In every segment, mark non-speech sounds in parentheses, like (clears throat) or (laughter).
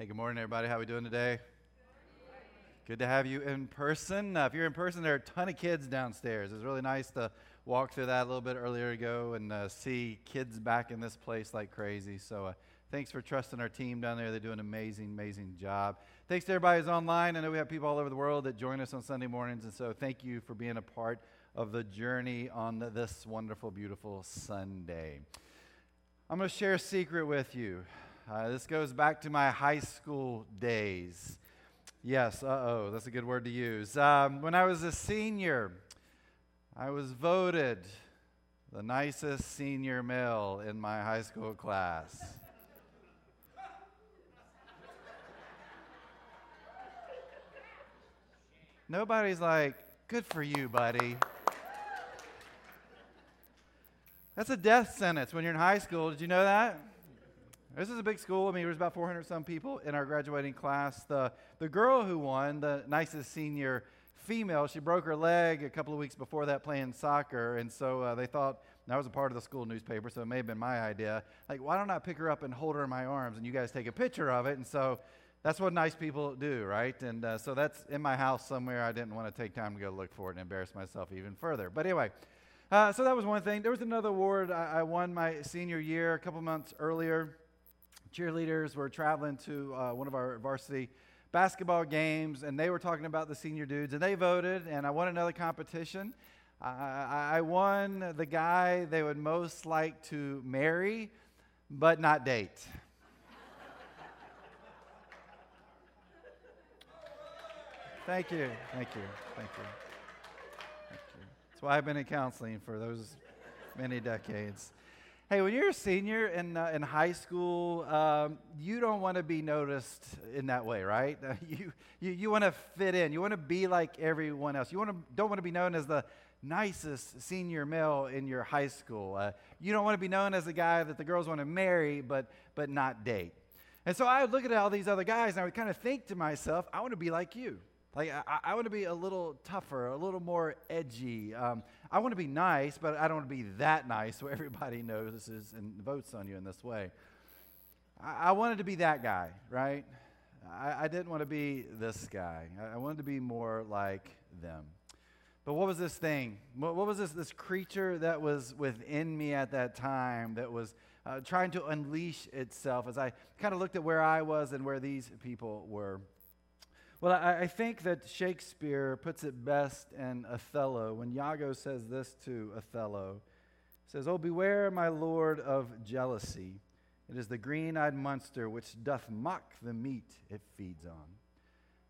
Hey, good morning, everybody. How we doing today? Good to have you in person. Uh, if you're in person, there are a ton of kids downstairs. It's really nice to walk through that a little bit earlier ago and uh, see kids back in this place like crazy. So uh, thanks for trusting our team down there. They do an amazing, amazing job. Thanks to everybody who's online. I know we have people all over the world that join us on Sunday mornings, and so thank you for being a part of the journey on this wonderful, beautiful Sunday. I'm going to share a secret with you. Uh, this goes back to my high school days. Yes, uh oh, that's a good word to use. Um, when I was a senior, I was voted the nicest senior male in my high school class. Nobody's like, good for you, buddy. That's a death sentence when you're in high school. Did you know that? This is a big school. I mean, there was about 400 some people in our graduating class. The, the girl who won, the nicest senior female, she broke her leg a couple of weeks before that playing soccer. And so uh, they thought, I was a part of the school newspaper, so it may have been my idea. Like, why don't I pick her up and hold her in my arms and you guys take a picture of it? And so that's what nice people do, right? And uh, so that's in my house somewhere. I didn't want to take time to go look for it and embarrass myself even further. But anyway, uh, so that was one thing. There was another award I, I won my senior year a couple months earlier cheerleaders were traveling to uh, one of our varsity basketball games, and they were talking about the senior dudes, and they voted, and I won another competition. I, I won the guy they would most like to marry, but not date. Thank you, thank you, thank you, thank you. That's why I've been in counseling for those many decades. Hey, when you're a senior in, uh, in high school, um, you don't want to be noticed in that way, right? (laughs) You you, you want to fit in. You want to be like everyone else. You wanna, don't want to be known as the nicest senior male in your high school. Uh, you don't want to be known as the guy that the girls want to marry but, but not date. And so I would look at all these other guys and I would kind of think to myself, I want to be like you. Like, I, I want to be a little tougher, a little more edgy. Um, I want to be nice, but I don't want to be that nice so everybody (laughs) notices and votes on you in this way. I, I wanted to be that guy, right? I, I, didn't want to be this guy. I, I, wanted to be more like them. But what was this thing? What, what was this, this creature that was within me at that time that was uh, trying to unleash itself as I kind of looked at where I was and where these people were? Well, I, I, think that Shakespeare puts it best in Othello when Iago says this to Othello. He says, Oh, beware, my lord, of jealousy. It is the green eyed monster which doth mock the meat it feeds on.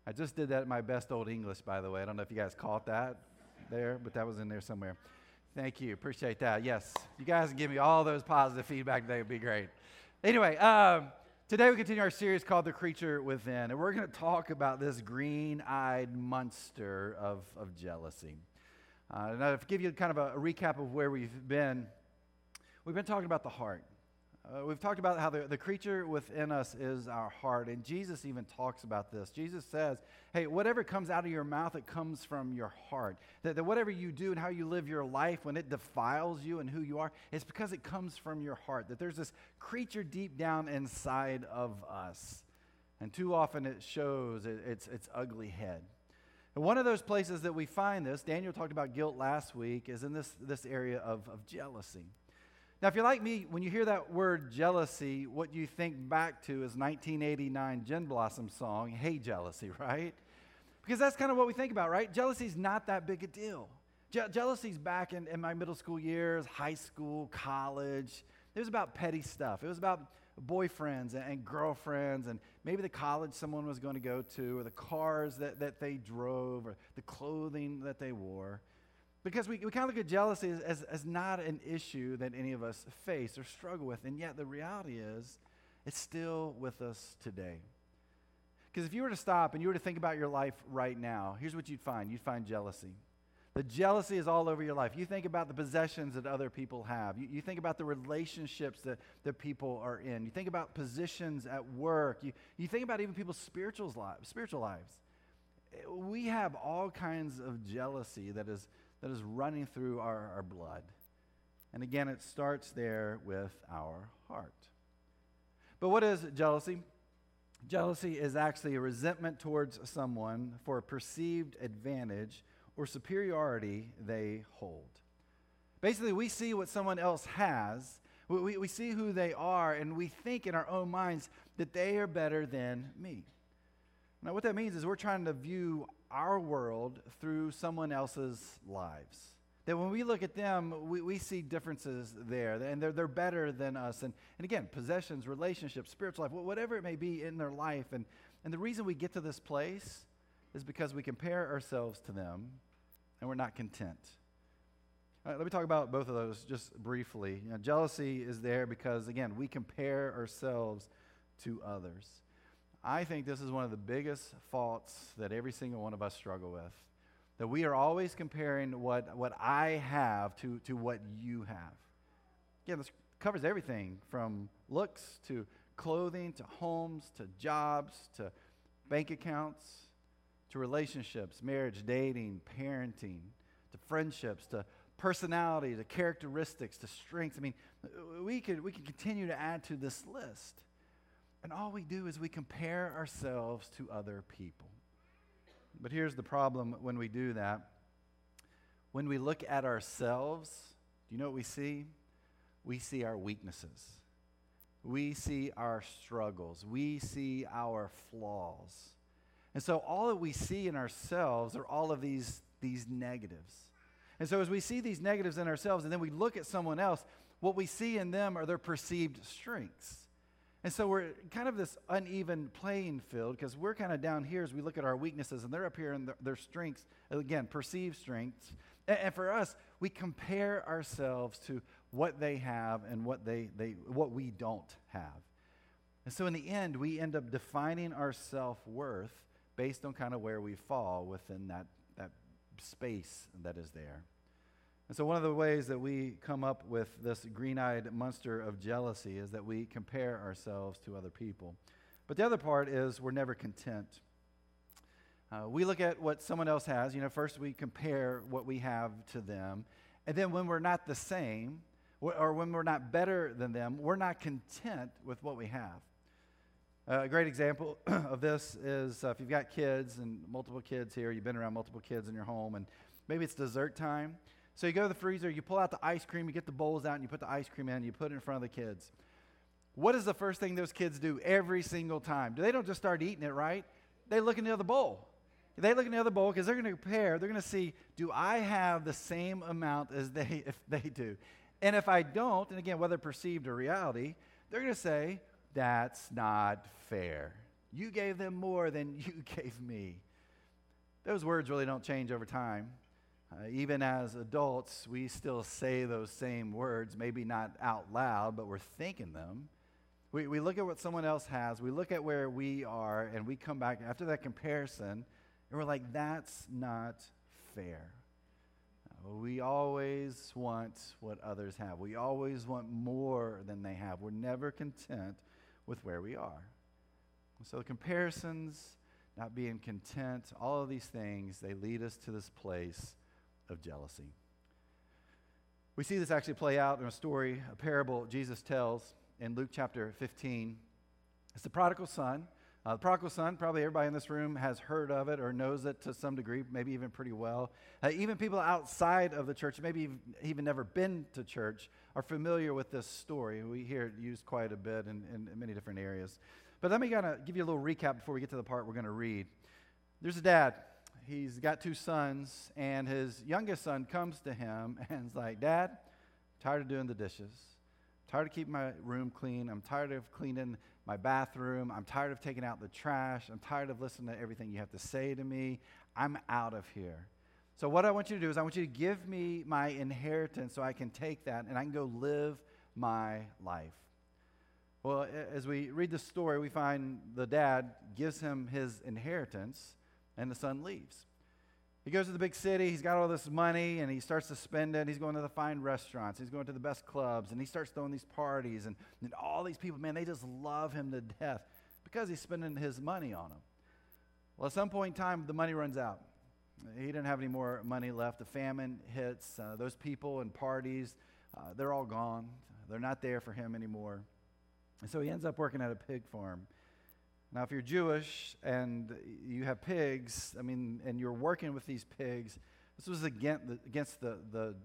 I just did that in my best old English, by the way. I don't know if you guys caught that there, but that was in there somewhere. Thank you. Appreciate that. Yes, you guys can give me all those positive feedback would be great. Anyway, um, Today we continue our series called The Creature Within, and we're going to talk about this green eyed monster of, of jealousy. Uh, now, to give you kind of a, a recap of where we've been, we've been talking about the heart. Uh, we've talked about how the, the creature within us is our heart, and Jesus even talks about this. Jesus says, Hey, whatever comes out of your mouth, it comes from your heart. That, that whatever you do and how you live your life, when it defiles you and who you are, it's because it comes from your heart. That there's this creature deep down inside of us. And too often it shows it, its, its ugly head. And one of those places that we find this, Daniel talked about guilt last week, is in this, this area of, of jealousy. Now, if you're like me, when you hear that word jealousy, what you think back to is 1989 Gin Blossom song, Hey Jealousy, (laughs) right? Because that's kind of what we think about, right? Jealousy's not that big a deal. Je- jealousy's back in, in my middle school years, high school, college. It was about petty stuff. It was about boyfriends and, and girlfriends and maybe the college someone was going to go to or the cars that, that they drove or the clothing that they wore. Because we, we kind of look at jealousy as, as, as, not an issue that any of us face or struggle with. And yet the reality is, it's still with us today. Because if you were to stop and you were to think about your life right now, here's what you'd find you'd find jealousy. The jealousy is all over your life. You think about the possessions that other people have. You, you, think about the relationships that, that people are in. You think about positions at work. You, you think about even people's spiritual lives, spiritual lives. We have all kinds of jealousy that is that is running through our, our blood. And again, it starts there with our heart. But what is jealousy? Jealousy is actually a resentment towards someone for a perceived advantage or superiority they hold. Basically, we see what someone else has, we, we, we see who they are, and we think in our own minds that they are better than me. Now, what that means is we're trying to view our world through someone else's lives. That when we look at them, we, we see differences there, and they're, they're better than us. And, and again, possessions, relationships, spiritual life, whatever it may be in their life. And, and the reason we get to this place is because we compare ourselves to them and we're not content. Right, let me talk about both of those just briefly. You know, jealousy is there because, again, we compare ourselves to others. I think this is one of the biggest faults that every single one of us struggle with. That we are always comparing what, what I have to, to what you have. Again, this covers everything from looks to clothing to homes to jobs to bank accounts to relationships, marriage, dating, parenting, to friendships, to personality, to characteristics, to strengths. I mean, we could, we could continue to add to this list. And all we do is we compare ourselves to other people. But here's the problem when we do that. When we look at ourselves, do you know what we see? We see our weaknesses. We see our struggles. We see our flaws. And so all that we see in ourselves are all of these, these negatives. And so as we see these negatives in ourselves and then we look at someone else, what we see in them are their perceived strengths. And so we're kind of this uneven playing field because we're kind of down here as we look at our weaknesses, and they're up here in the, their strengths, again, perceived strengths. And, and, for us, we compare ourselves to what they have and what, they, they, what we don't have. And so in the end, we end up defining our self worth based on kind of where we fall within that, that space that is there. And so, one of the ways that we come up with this green eyed monster of jealousy is that we compare ourselves to other people. But the other part is we're never content. Uh, we look at what someone else has. You know, first we compare what we have to them. And then when we're not the same, or when we're not better than them, we're not content with what we have. Uh, a great example (clears throat) of this is uh, if you've got kids and multiple kids here, you've been around multiple kids in your home, and maybe it's dessert time so you go to the freezer, you pull out the ice cream, you get the bowls out, and you put the ice cream in, and you put it in front of the kids. What is the first thing those kids do every single time? Do they don't just start eating it, right? They look in the other bowl. They look in the other bowl because they're going to compare. They're going to see, do I have the same amount as they (laughs) if they do? And if I don't, and again, whether perceived or reality, they're going to say, that's not fair. You gave them more than (laughs) you gave me. Those words really don't change over time. Uh, even as adults, we still say those same words, maybe not out loud, but we're thinking them. We, we look at what someone else has, we look at where we are, and we come back after that comparison, and we're like, that's not fair. Uh, we always want what others have. We always want more than they have. We're never content with where we are. So, the comparisons, not being content, all of these things, they lead us to this place of jealousy. We see this actually play out in a story, a parable Jesus tells in Luke chapter 15. It's the prodigal son. Uh, the prodigal son, probably everybody in this room has heard of it or knows it to some degree, maybe even pretty well. Uh, even people outside of the church, maybe even never been to church, are familiar with this story. We hear it used quite a bit in, in, in many different areas. But let me kind of give you a little recap before we get to the part we're going to read. There's a dad he's got two sons, and his youngest son comes to him (laughs) and is like, Dad, I'm tired of doing the dishes. I'm tired of keeping my room clean. I'm tired of cleaning my bathroom. I'm tired of taking out the trash. I'm tired of listening to everything you have to say to me. I'm out of here. So, what I want you to do is, I want you to give me my inheritance so I can take that and I can go live my life. Well, as we read the story, we find the dad gives him his inheritance and the son leaves. He goes to the big city, he's got all this money, and he starts to spend it. He's going to the fine restaurants, he's going to the best clubs, and he starts throwing these parties. And, and all these people, man, they just love him to death because he's spending his money on them. Well, at some point in time, the money runs out. He didn't have any more money left. The famine hits. Uh, those people and parties, uh, they're all gone. They're not there for him anymore. And so he ends up working at a pig farm. Now, if you're Jewish and you have pigs, I mean, and you're working with these pigs, this was against the, the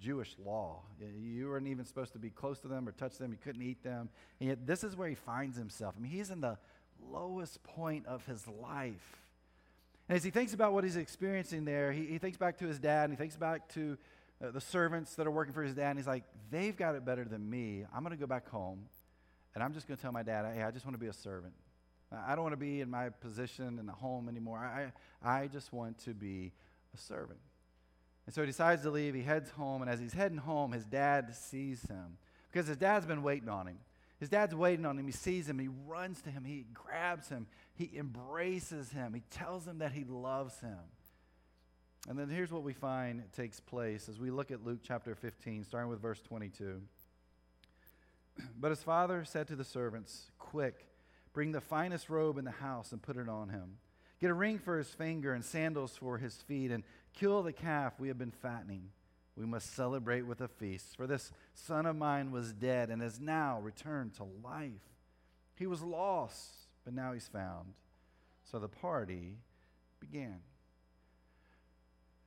Jewish law. You weren't even supposed to be close to them or touch them. You couldn't eat them. And yet, this is where he finds himself. I mean, he's in the lowest point of his life. And as he thinks about what he's experiencing there, he, he thinks back to his dad and he thinks back to uh, the servants that are working for his dad. And he's like, they've got it better than me. I'm going to go back home and I'm just going to tell my dad, hey, I just want to be a servant. I don't want to be in my position in the home anymore. I, I just want to be a servant. And so he decides to leave. He heads home. And as he's heading home, his dad sees him because his dad's been waiting on him. His dad's waiting on him. He sees him. He runs to him. He grabs him. He embraces him. He tells him that he loves him. And then here's what we find takes place as we look at Luke chapter 15, starting with verse 22. (clears throat) But his father said to the servants, Quick, bring the finest robe in the house and put it on him. Get a ring for his finger and sandals for his feet, and kill the calf we have been fattening. We must celebrate with a feast, for this son of mine was dead and has now returned to life. He was lost, but now he's found. So the party began.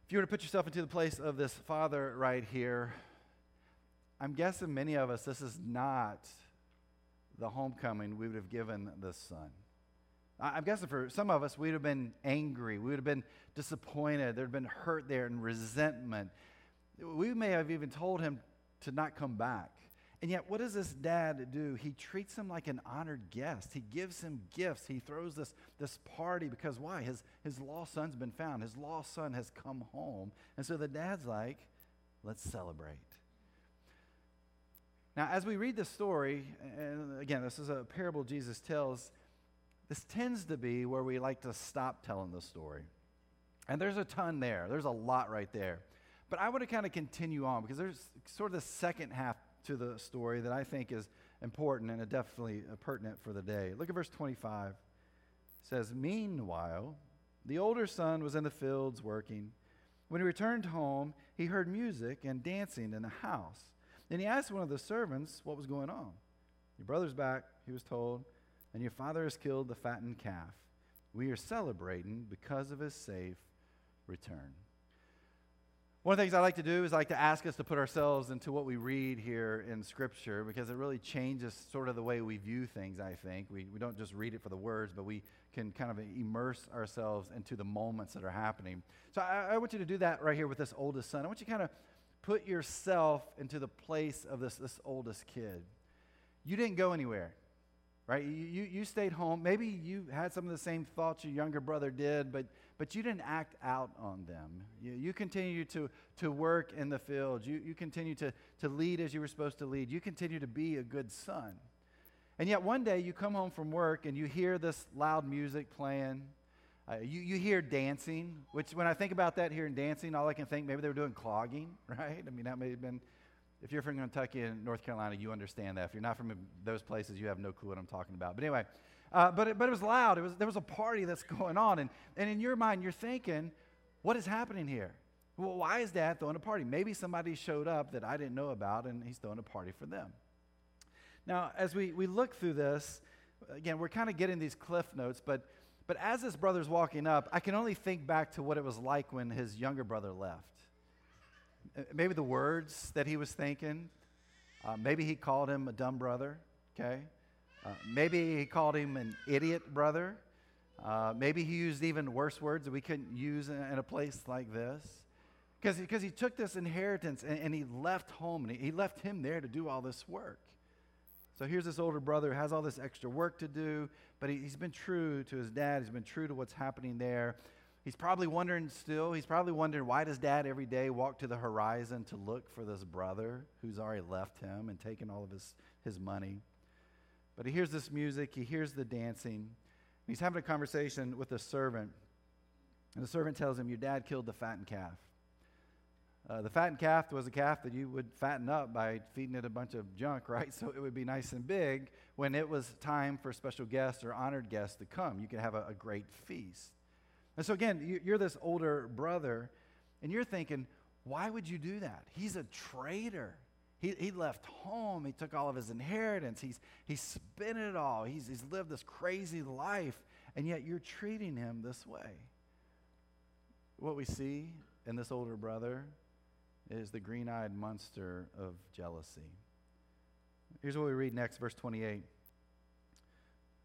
If you were to put yourself into the place of this father right here, I'm guessing many of us, this is not the homecoming we would have given the son. I'm guessing for some of us, we'd have been angry. We would have been disappointed. There'd been hurt there and resentment. We may have even told him to not come back. And yet, what does this dad do? He treats him like an honored guest. He gives him gifts. He throws this, this party because why? His, his lost son's been found. His lost son has come home. And so the dad's like, let's celebrate. Now, as we read this story, and again, this is a parable Jesus tells, this tends to be where we like to stop telling the story. And there's a ton there, there's a lot right there. But I want to kind of continue on because there's sort of the second half to the story that I think is important and definitely pertinent for the day. Look at verse 25. It says, Meanwhile, the older son was in the fields working. When he returned home, he heard music and dancing in the house. Then he asked one of the servants what was going on. Your brother's back, he was told, and your father has killed the fattened calf. We are celebrating because of his safe return. One of the things I like to do is I like to ask us to put ourselves into what we read here in Scripture because it really changes sort of the way we view things, I think. We, we don't just read it for the words, but we can kind of immerse ourselves into the moments that are happening. So I, I want you to do that right here with this oldest son. I want you to kind of put yourself into the place of this, this oldest kid. You didn't go anywhere right? You, you, you, stayed home. Maybe you had some of the same thoughts your younger brother did, but, but you didn't act out on them. You, you continue to, to work in the field. You, you continue to, to lead as you were supposed to lead. You continue to be a good son. And yet one day you come home from work and you hear this loud music playing. Uh, you, you hear dancing, which when I think about that here in dancing, all I can think maybe they were doing clogging, (laughs) right? I mean, that may have been if you're from Kentucky and North Carolina, you understand that. If you're not from those places, you have no clue what I'm talking about. But anyway, uh, but, it, but it was loud. It was, there was a party that's (laughs) going on. And, and in your mind, you're thinking, what is happening here? Well, why is dad throwing a party? Maybe somebody showed up that I didn't know about and he's throwing a party for them. Now, as we, we look through this, again, we're kind of getting these cliff notes, but, but as this brother's walking up, I can only think back to what it was like when his younger brother left. Uh, maybe the words that he was thinking. Uh, maybe he called him a dumb brother, okay? Uh, maybe he called him an idiot brother. Uh, maybe he used even worse words that we couldn't use in, in a place like this. Because he took this inheritance and, and, he left home and he, he left him there to do all this work. So here's this older brother who has all this extra work to do, but he, he's been true to his dad. He's been true to what's happening there. He's probably wondering still, he's probably wondering why does dad every day walk to the horizon to look for this brother who's already left him and taken all of his, his money. But he hears this music, he hears the dancing. He's having a conversation with a servant. And the servant tells him, Your dad killed the fattened calf. Uh, the fattened calf was a calf that you would fatten up by feeding it a bunch of junk, (laughs) right? So it would be nice and big when it was time for special guests or honored guests to come. You could have a, a great feast. And so, again, you're this older brother, and you're thinking, why would you do that? He's a traitor. He, he left home. He took all of his inheritance. He's, he's spent it all. He's, he's lived this crazy life, and yet you're treating him this way. What we see in this older brother is the green eyed monster of jealousy. Here's what we read next, verse 28.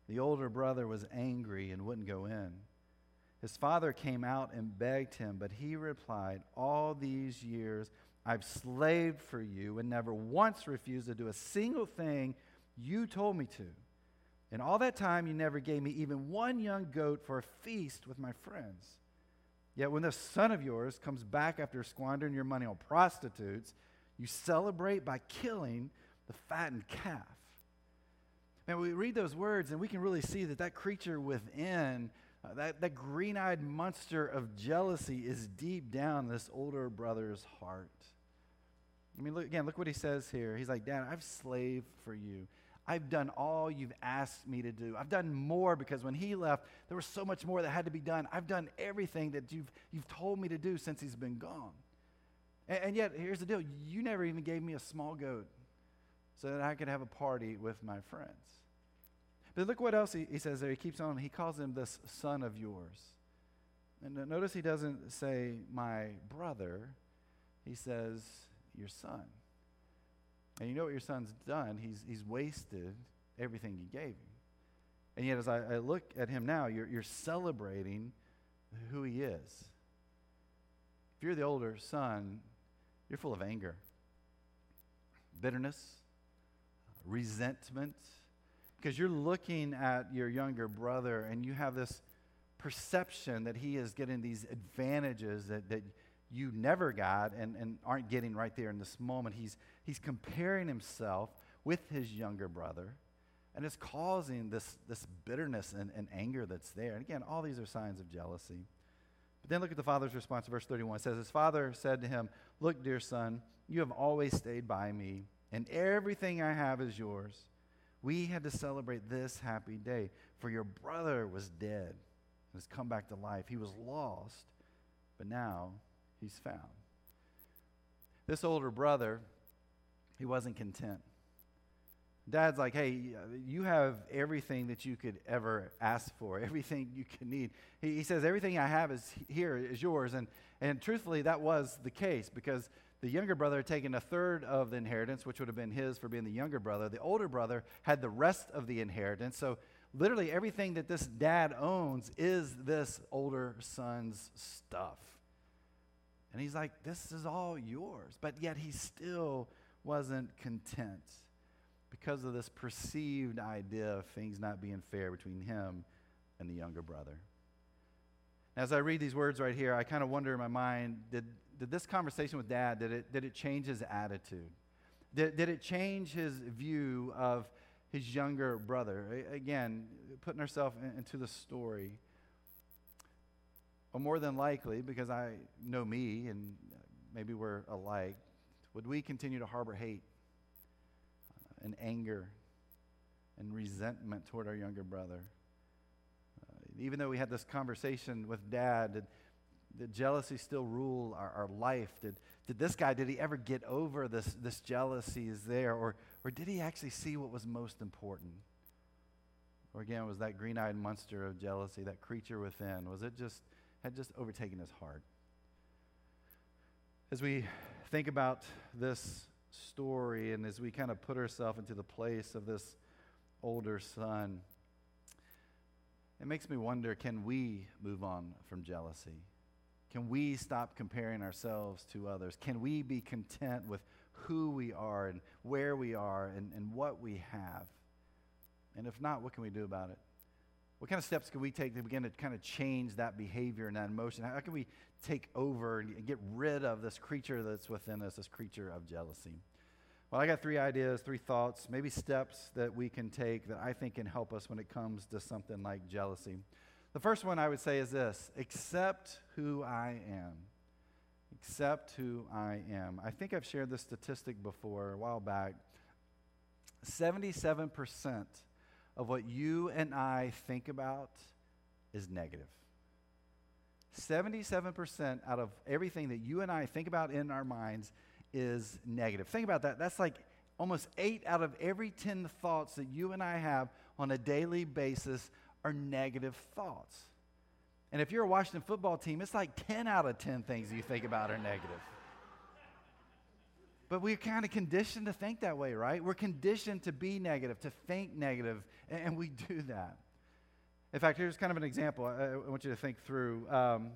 The older brother was angry and wouldn't go in. His father came out and begged him, but he replied, All these years I've slaved for you and never once refused to do a single thing you told me to. In all that time, you never gave me even one young goat for a feast with my friends. Yet when this son of yours comes back after squandering your money on prostitutes, you celebrate by killing the fattened calf. And we read those words and we can really see that that creature within, uh, that, that green eyed monster of jealousy, is deep down this older brother's heart. I mean, look, again, look what he says here. He's like, Dad, I've slaved for you. I've done all you've asked me to do. I've done more because when he left, there was so much more that had to be done. I've done everything that you've, you've told me to do since he's been gone. And, and yet, here's the deal you never even gave me a small goat so that I could have a party with my friends. But look what else he, he says there. He keeps on, he calls him this son of yours. And notice he doesn't say, my brother, he says, your son. And you know what your son's done? He's, he's wasted everything you gave him. And yet, as I, I look at him now, you're, you're celebrating who he is. If you're the older son, you're full of anger, bitterness, resentment, because you're looking at your younger brother and you have this perception that he is getting these advantages that, that you never got and, and aren't getting right there in this moment. He's, he's comparing himself with his younger brother, and it's causing this, this bitterness and, and anger that's there. And again, all these are signs of jealousy. But then look at the father's response. Verse 31 it says, His father said to him, Look, dear son, you have always stayed by me, and everything I have is yours. We had to celebrate this happy day, for your brother was dead and has come back to life. He was lost, but now he's found. This older brother, he wasn't content. Dad's like, hey, uh, you have everything that you could ever ask for, (laughs) everything you could need. He, he, says, everything I have is here, is yours. And, and truthfully, that was the case because the younger brother had taken a third of the inheritance, which would have been his for being the younger brother. The older brother had the rest of the inheritance. So literally, everything that this dad owns is this older son's stuff. And he's like, This is all yours. But yet he still wasn't content because of this perceived idea of things not being fair between him and the younger brother. As I read these words right here, I kind of wonder in my mind did, did this conversation with dad, did it, did it change his attitude? Did, did it change his view of his younger brother? Again, putting ourselves into the story. Or more than likely, because I know me and maybe we're alike, would we continue to harbor hate uh, and anger and resentment toward our younger brother? Uh, even though we had this conversation with dad, did, did jealousy still rule our, our life? Did, did this guy, did he ever get over this, this jealousy is there? Or, or did he actually see what was most important? Or again, was that green eyed monster of jealousy, that creature within, was it just had just overtaken his heart. As we think about this story and as we kind of put ourselves into the place of this older son, it makes me wonder can we move on from jealousy? Can we stop comparing ourselves to others? Can we be content with who we are and where we are and, and what we have? And if not, what can we do about it? What kind of steps can we take to begin to kind of change that behavior and that emotion? How can we take over and get rid of this creature that's within us, this creature of jealousy? Well, I got three ideas, three thoughts, maybe steps that we can take that I think can help us when it comes to something like jealousy. The first one I would say is this accept who I am. Accept who I am. I think I've shared this statistic before a while back. 77% of what you and I think about is negative. 77% out of everything that you and I think about in our minds is negative. Think about that. That's like almost eight out of every 10 thoughts that you and I have on a daily basis are negative thoughts. And if you're a Washington football team, it's like 10 out of 10 things you think about are negative. But we're kind of conditioned to think that way, right? We're conditioned to be negative, to think negative, and we do that. In fact, here's kind of an example I, want you to think through um,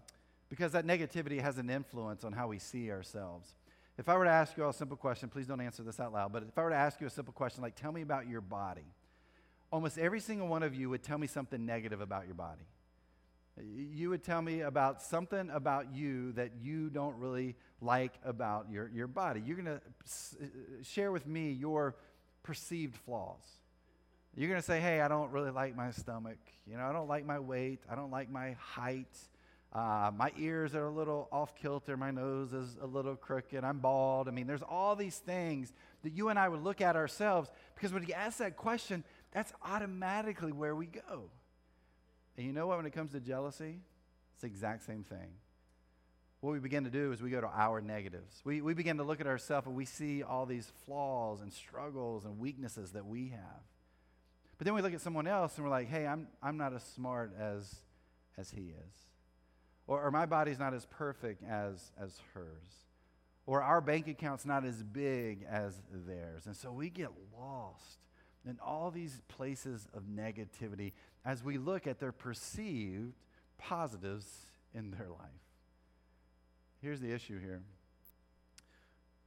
because that negativity has an influence on how we see ourselves. If I were to ask you all a simple question, please don't answer this out loud, but if I were to ask you a simple question like, tell me about your body, almost every single one of you would tell me something negative about your body. You would tell me about something about you that you don't really like about your, your body. You're going to s- share with me your perceived flaws. You're going to say, hey, I don't really like my stomach. You know, I don't like my weight. I don't like my height. Uh, my ears are a little off kilter. My nose is a little crooked. I'm bald. I mean, there's all these things that you and I would look at ourselves because when you ask that question, that's automatically where we go. And you know what? When it comes to jealousy, it's the exact same thing. What we begin to do is we go to our negatives. We, we begin to look at ourselves and we see all these flaws and struggles and weaknesses that we have. But then we look at someone else and we're like, hey, I'm, I'm not as smart as, as he is. Or, or my body's not as perfect as, as hers. Or our bank account's not as big as theirs. And so we get lost in all these places of negativity as we look at their perceived positives in their life. Here's the issue here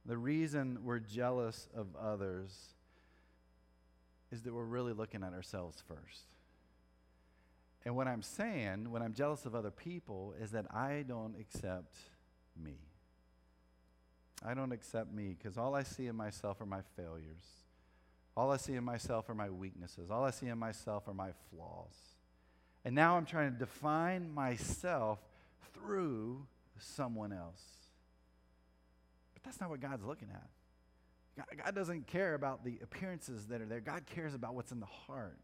the reason we're jealous of others is that we're really looking at ourselves first. And what I'm saying when I'm jealous of other people is that I don't accept me. I don't accept me because all I see in myself are my failures. All I see in myself are my weaknesses. All I see in myself are my flaws. And now I'm trying to define myself through someone else. But that's not what God's looking at. God, doesn't care about the appearances that are there, God cares about what's in the heart.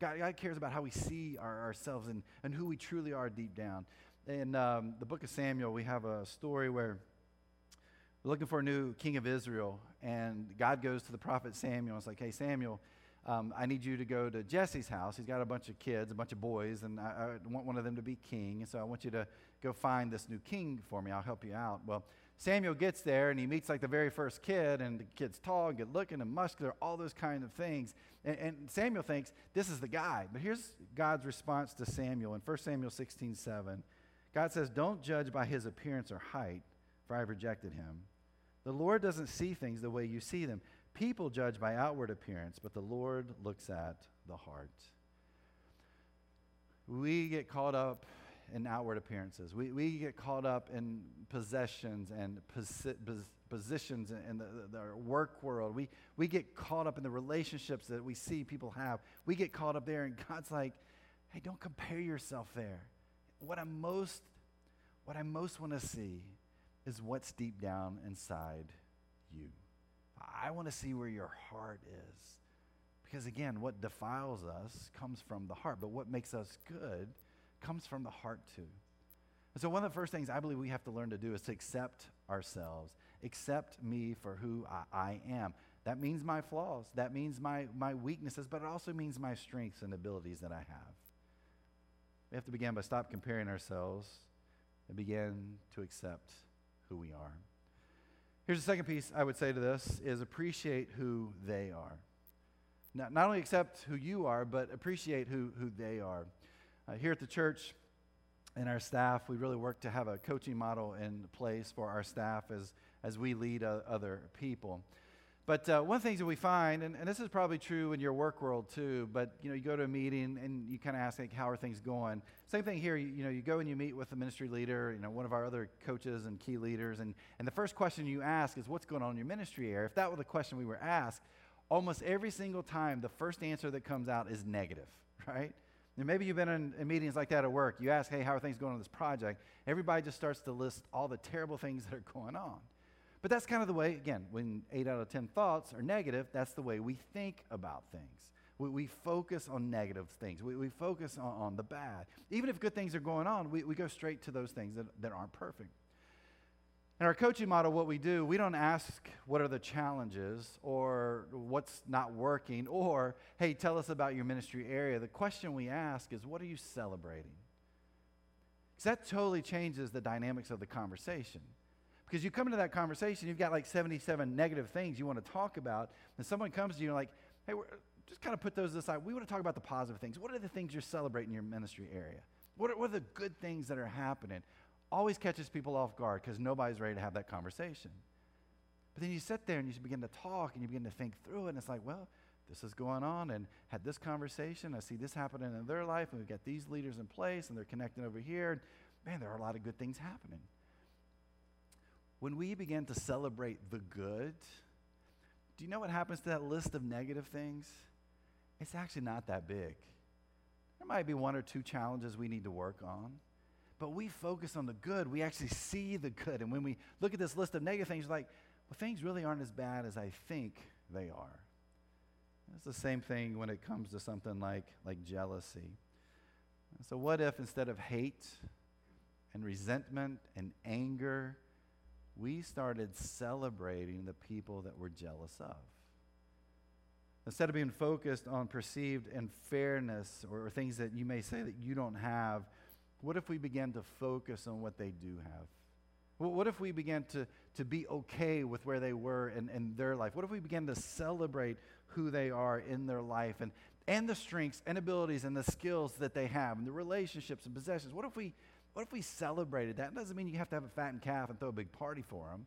God, God cares about how we see our, ourselves and, and who we truly are deep down. In um, the book of Samuel, we have a story where we're looking for a new king of Israel, and God goes to the prophet Samuel and it's like, hey, Samuel, um, I need you to go to Jesse's house. He's got a bunch of kids, a bunch of boys, and I, I want one of them to be king. And so I want you to go find this new king for me. I'll help you out. Well, Samuel gets there and he meets like the very first kid, and the kid's tall, and good looking, and muscular, all those kind of things. And, and, Samuel thinks this is the guy. But here's God's response to Samuel in 1 Samuel 16 7. God says, Don't judge by his appearance or height, for I've rejected him. The Lord doesn't see things the way you see them. People judge by outward appearance, but the Lord looks at the heart. We get caught up in outward appearances. We, we get caught up in possessions and posi- positions in the, the, the, work world. We, we get caught up in the relationships that we see people have. We get caught up there, and God's like, hey, don't compare yourself there. What I most, what I most want to see is what's deep down inside you. I want to see where your heart is. Because again, what defiles us comes from the heart, but what makes us good comes from the heart too. And so, one of the first things I believe we have to learn to do is to accept ourselves, accept me for who I, I am. That means my flaws, that means my, my weaknesses, but it also means my strengths and abilities that I have. We have to begin by stop comparing ourselves and begin to accept who we are. Here's the second piece I would say to this is appreciate who they are. Not, not only accept who you are, but appreciate who, who they are. Uh, here at the church and our staff, we really work to have a coaching model in place for our staff as, as we lead uh, other people. But uh, one of the things that we find, and, and, this is probably true in your work world too, but you know, you go to a meeting and you kind of ask, like, how are things going? Same thing here. You, you, know, you go and you meet with the ministry leader, you know, one of our other coaches and key leaders, and, and the first question you ask is, what's going on in your ministry area? If that were the question we were asked, almost every single time, the first answer that comes out is negative, (laughs) right? And maybe you've been in, in meetings like that at work. You ask, hey, how are things going on this project? Everybody just starts to list all the terrible things that are going on. But that's kind of the way, again, when eight out of 10 thoughts are negative, that's the way we think about things. We, we focus on negative things, we, we focus on, on, the bad. Even if good things are going on, we, we go straight to those things that, that aren't perfect. In our coaching model, what we do, we don't ask what are the challenges or what's not working or, hey, tell us about your ministry area. The question we ask is, what are you celebrating? Because that totally changes the dynamics of the conversation. Because you come into that conversation, you've got like 77 negative things you want to talk about, and someone comes to you and like, hey, just kind of put those aside. We want to talk about the positive things. What are the things you're celebrating in your ministry area? What are, what are the good things that are happening? always catches people off guard because nobody's ready to have that conversation. But then you sit there and you begin to talk and you begin to think through it, and it's like, well, this is going on, and had this conversation. I see this happening in their life, and we've got these leaders in place, and they're connecting over here. And man, there are a lot of good things happening. When we begin to celebrate the good, do you know what happens to that list of negative things? It's actually not that big. There might be one or two challenges we need to work on. But we focus on the good. We actually see the good. And when we look at this list of negative things, like, well, things really aren't as bad as I think they are. It's the same thing when it comes to something like, like jealousy. So, what if instead of hate and resentment and anger, we started celebrating the people that we're jealous of? Instead of being focused on perceived unfairness or, things that you may say that you don't have, what if we began to focus on what they do have? What if we began to, to be okay with where they were in, in their life? What if we began to celebrate who they are in their life and, and the strengths and abilities and the skills that they have and the relationships and possessions? What if we, what if we celebrated that? It doesn't mean you have to have a fattened calf and throw a big party for them.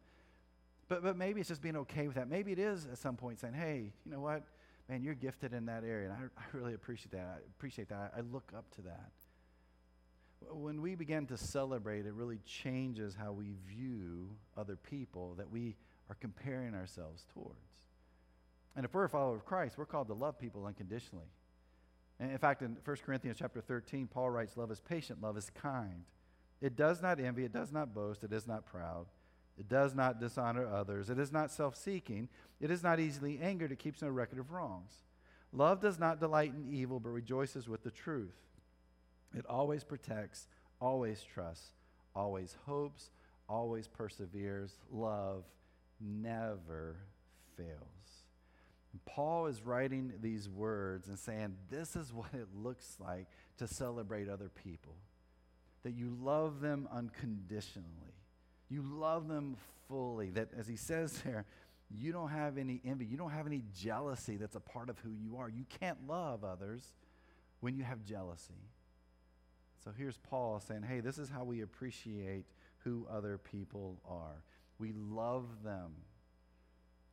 But, but maybe it's just being okay with that. Maybe it is at some point saying, hey, you know what? Man, you're gifted in that area. And I, I really appreciate that. I appreciate that. I, I look up to that when we begin to celebrate, it really changes how we view other people that we are comparing ourselves towards. And if we're a follower of Christ, we're called to love people unconditionally. And in fact, in 1 Corinthians chapter 13, Paul writes, Love is patient, love is kind. It does not envy, it does not boast, it is not proud. It does not dishonor others. It is not self seeking. It is not easily angered. It keeps no record of wrongs. Love does not delight in evil, but rejoices with the truth. It always protects, always trusts, always hopes, always perseveres. Love never fails. Paul is writing these words and saying, This is what it looks like to celebrate other people. That you love them unconditionally, you love them fully. That, as he says there, you don't have any envy, you don't have any jealousy that's a part of who you are. You can't love others when you have jealousy. So here's Paul saying, hey, this is how we appreciate who other people are. We love them.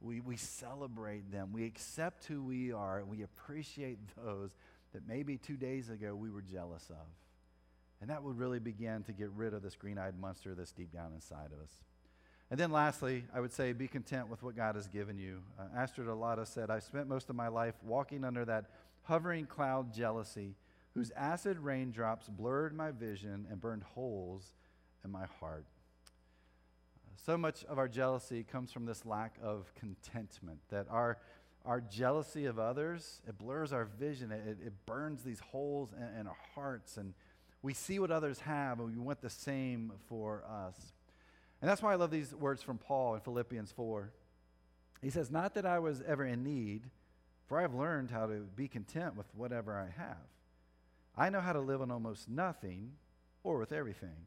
We, we celebrate them. We accept who we are, and we appreciate those that maybe two days ago we were jealous of. And that would really begin to get rid of this green eyed monster that's deep down inside of us. And then lastly, I would say be content with what God has given you. Uh, Astrid Alauda said, I spent most of my life walking under that hovering cloud jealousy whose acid raindrops blurred my vision and burned holes in my heart. So much of our jealousy comes from this lack of contentment, that our, our jealousy of others, it blurs our vision, it, it burns these holes in, in our hearts, and we see what others have, and we want the same for us. And that's why I love these words from Paul in Philippians 4. He says, Not that I was ever in need, for I have learned how to be content with whatever I have. I know how to live on almost nothing or with everything.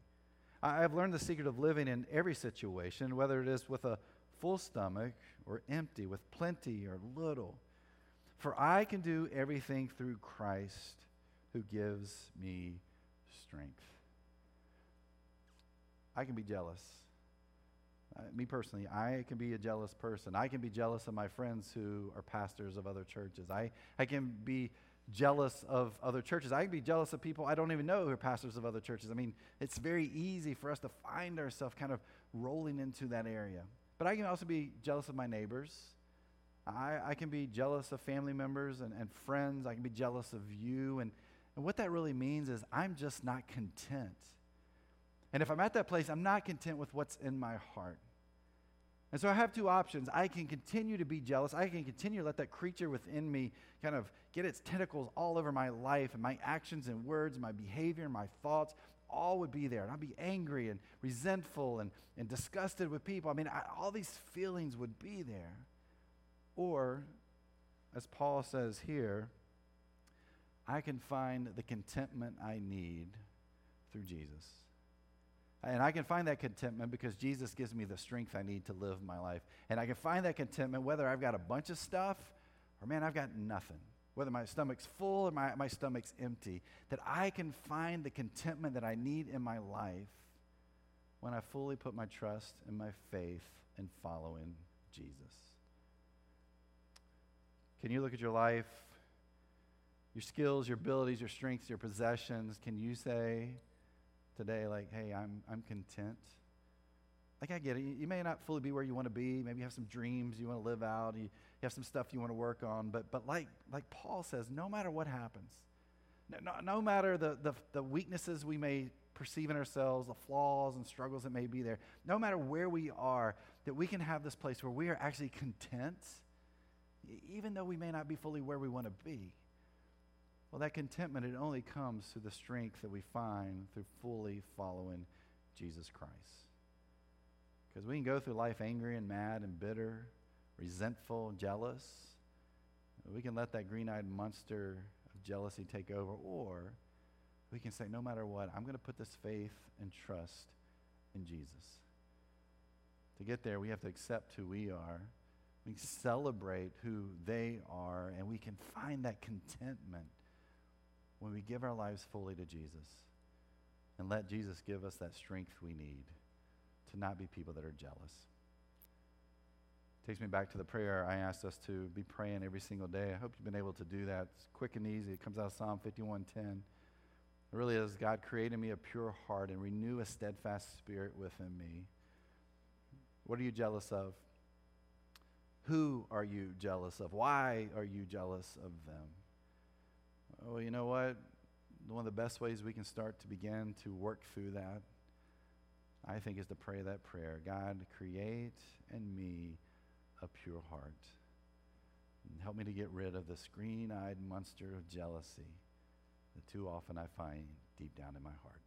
I have learned the secret of living in every situation, whether it is with a full stomach or empty, with plenty or little. For I can do everything through Christ who gives me strength. I can be jealous. Uh, me personally, I can be a jealous person. I can be jealous of my friends who are pastors of other churches. I, I can be jealous of other churches. I can be jealous of people I don't even know who are pastors of other churches. I mean, it's very easy for us to find ourselves kind of rolling into that area. But I can also be jealous of my neighbors. I, I can be jealous of family members and, and friends. I can be jealous of you. And, and what that really means is I'm just not content. And if I'm at that place, I'm not content with what's in my heart. And so I have two options. I can continue to be jealous. I can continue to let that creature within me kind of get its tentacles all over my life and my actions and words, my behavior and my thoughts. all would be there. And I'd be angry and resentful and, and disgusted with people. I mean, I, all these feelings would be there. Or, as Paul says here, I can find the contentment I need through Jesus. And I can find that contentment because Jesus gives me the strength I need to live my life. And I can find that contentment whether I've got a bunch of stuff or, man, I've got nothing. Whether my stomach's full or my, my stomach's empty. That I can find the contentment that I need in my life when I fully put my trust and my faith in following Jesus. Can you look at your life, your skills, your abilities, your strengths, your possessions? Can you say, today, like, hey, I'm, I'm content. Like, I get it. You, may not fully be where you want to be. Maybe you have some dreams you want to live out. You, you have some stuff you want to work on. But, but like, like Paul says, no matter what happens, no, no, no matter the, the, the weaknesses we may perceive in ourselves, the flaws and struggles that may be there, no matter where we are, that we can have this place where we are actually content, even though we may not be fully where we want to be. Well, that contentment, it only comes through the strength that we find through fully following Jesus Christ. Because we can go through life angry and mad and bitter, resentful, jealous. We can let that green eyed monster of jealousy take over, or we can say, no matter what, I'm going to put this faith and trust in Jesus. To get there, we have to accept who we are. We celebrate who they are, and we can find that contentment when we give our lives fully to Jesus and let Jesus give us that strength we need to not be people that are jealous. Takes me back to the prayer I asked us to be praying every single day. I hope you've been able to do that. It's quick and easy. It comes out of Psalm 51:10. It really is God created me a pure heart and renew a steadfast spirit within me. What are you jealous of? Who are you jealous of? Why are you jealous of them? Oh, you know what? One of the best ways we can start to begin to work through that, I think, is to pray that prayer God, create in me a pure heart. And help me to get rid of this green eyed monster of jealousy that too often I find deep down in my heart.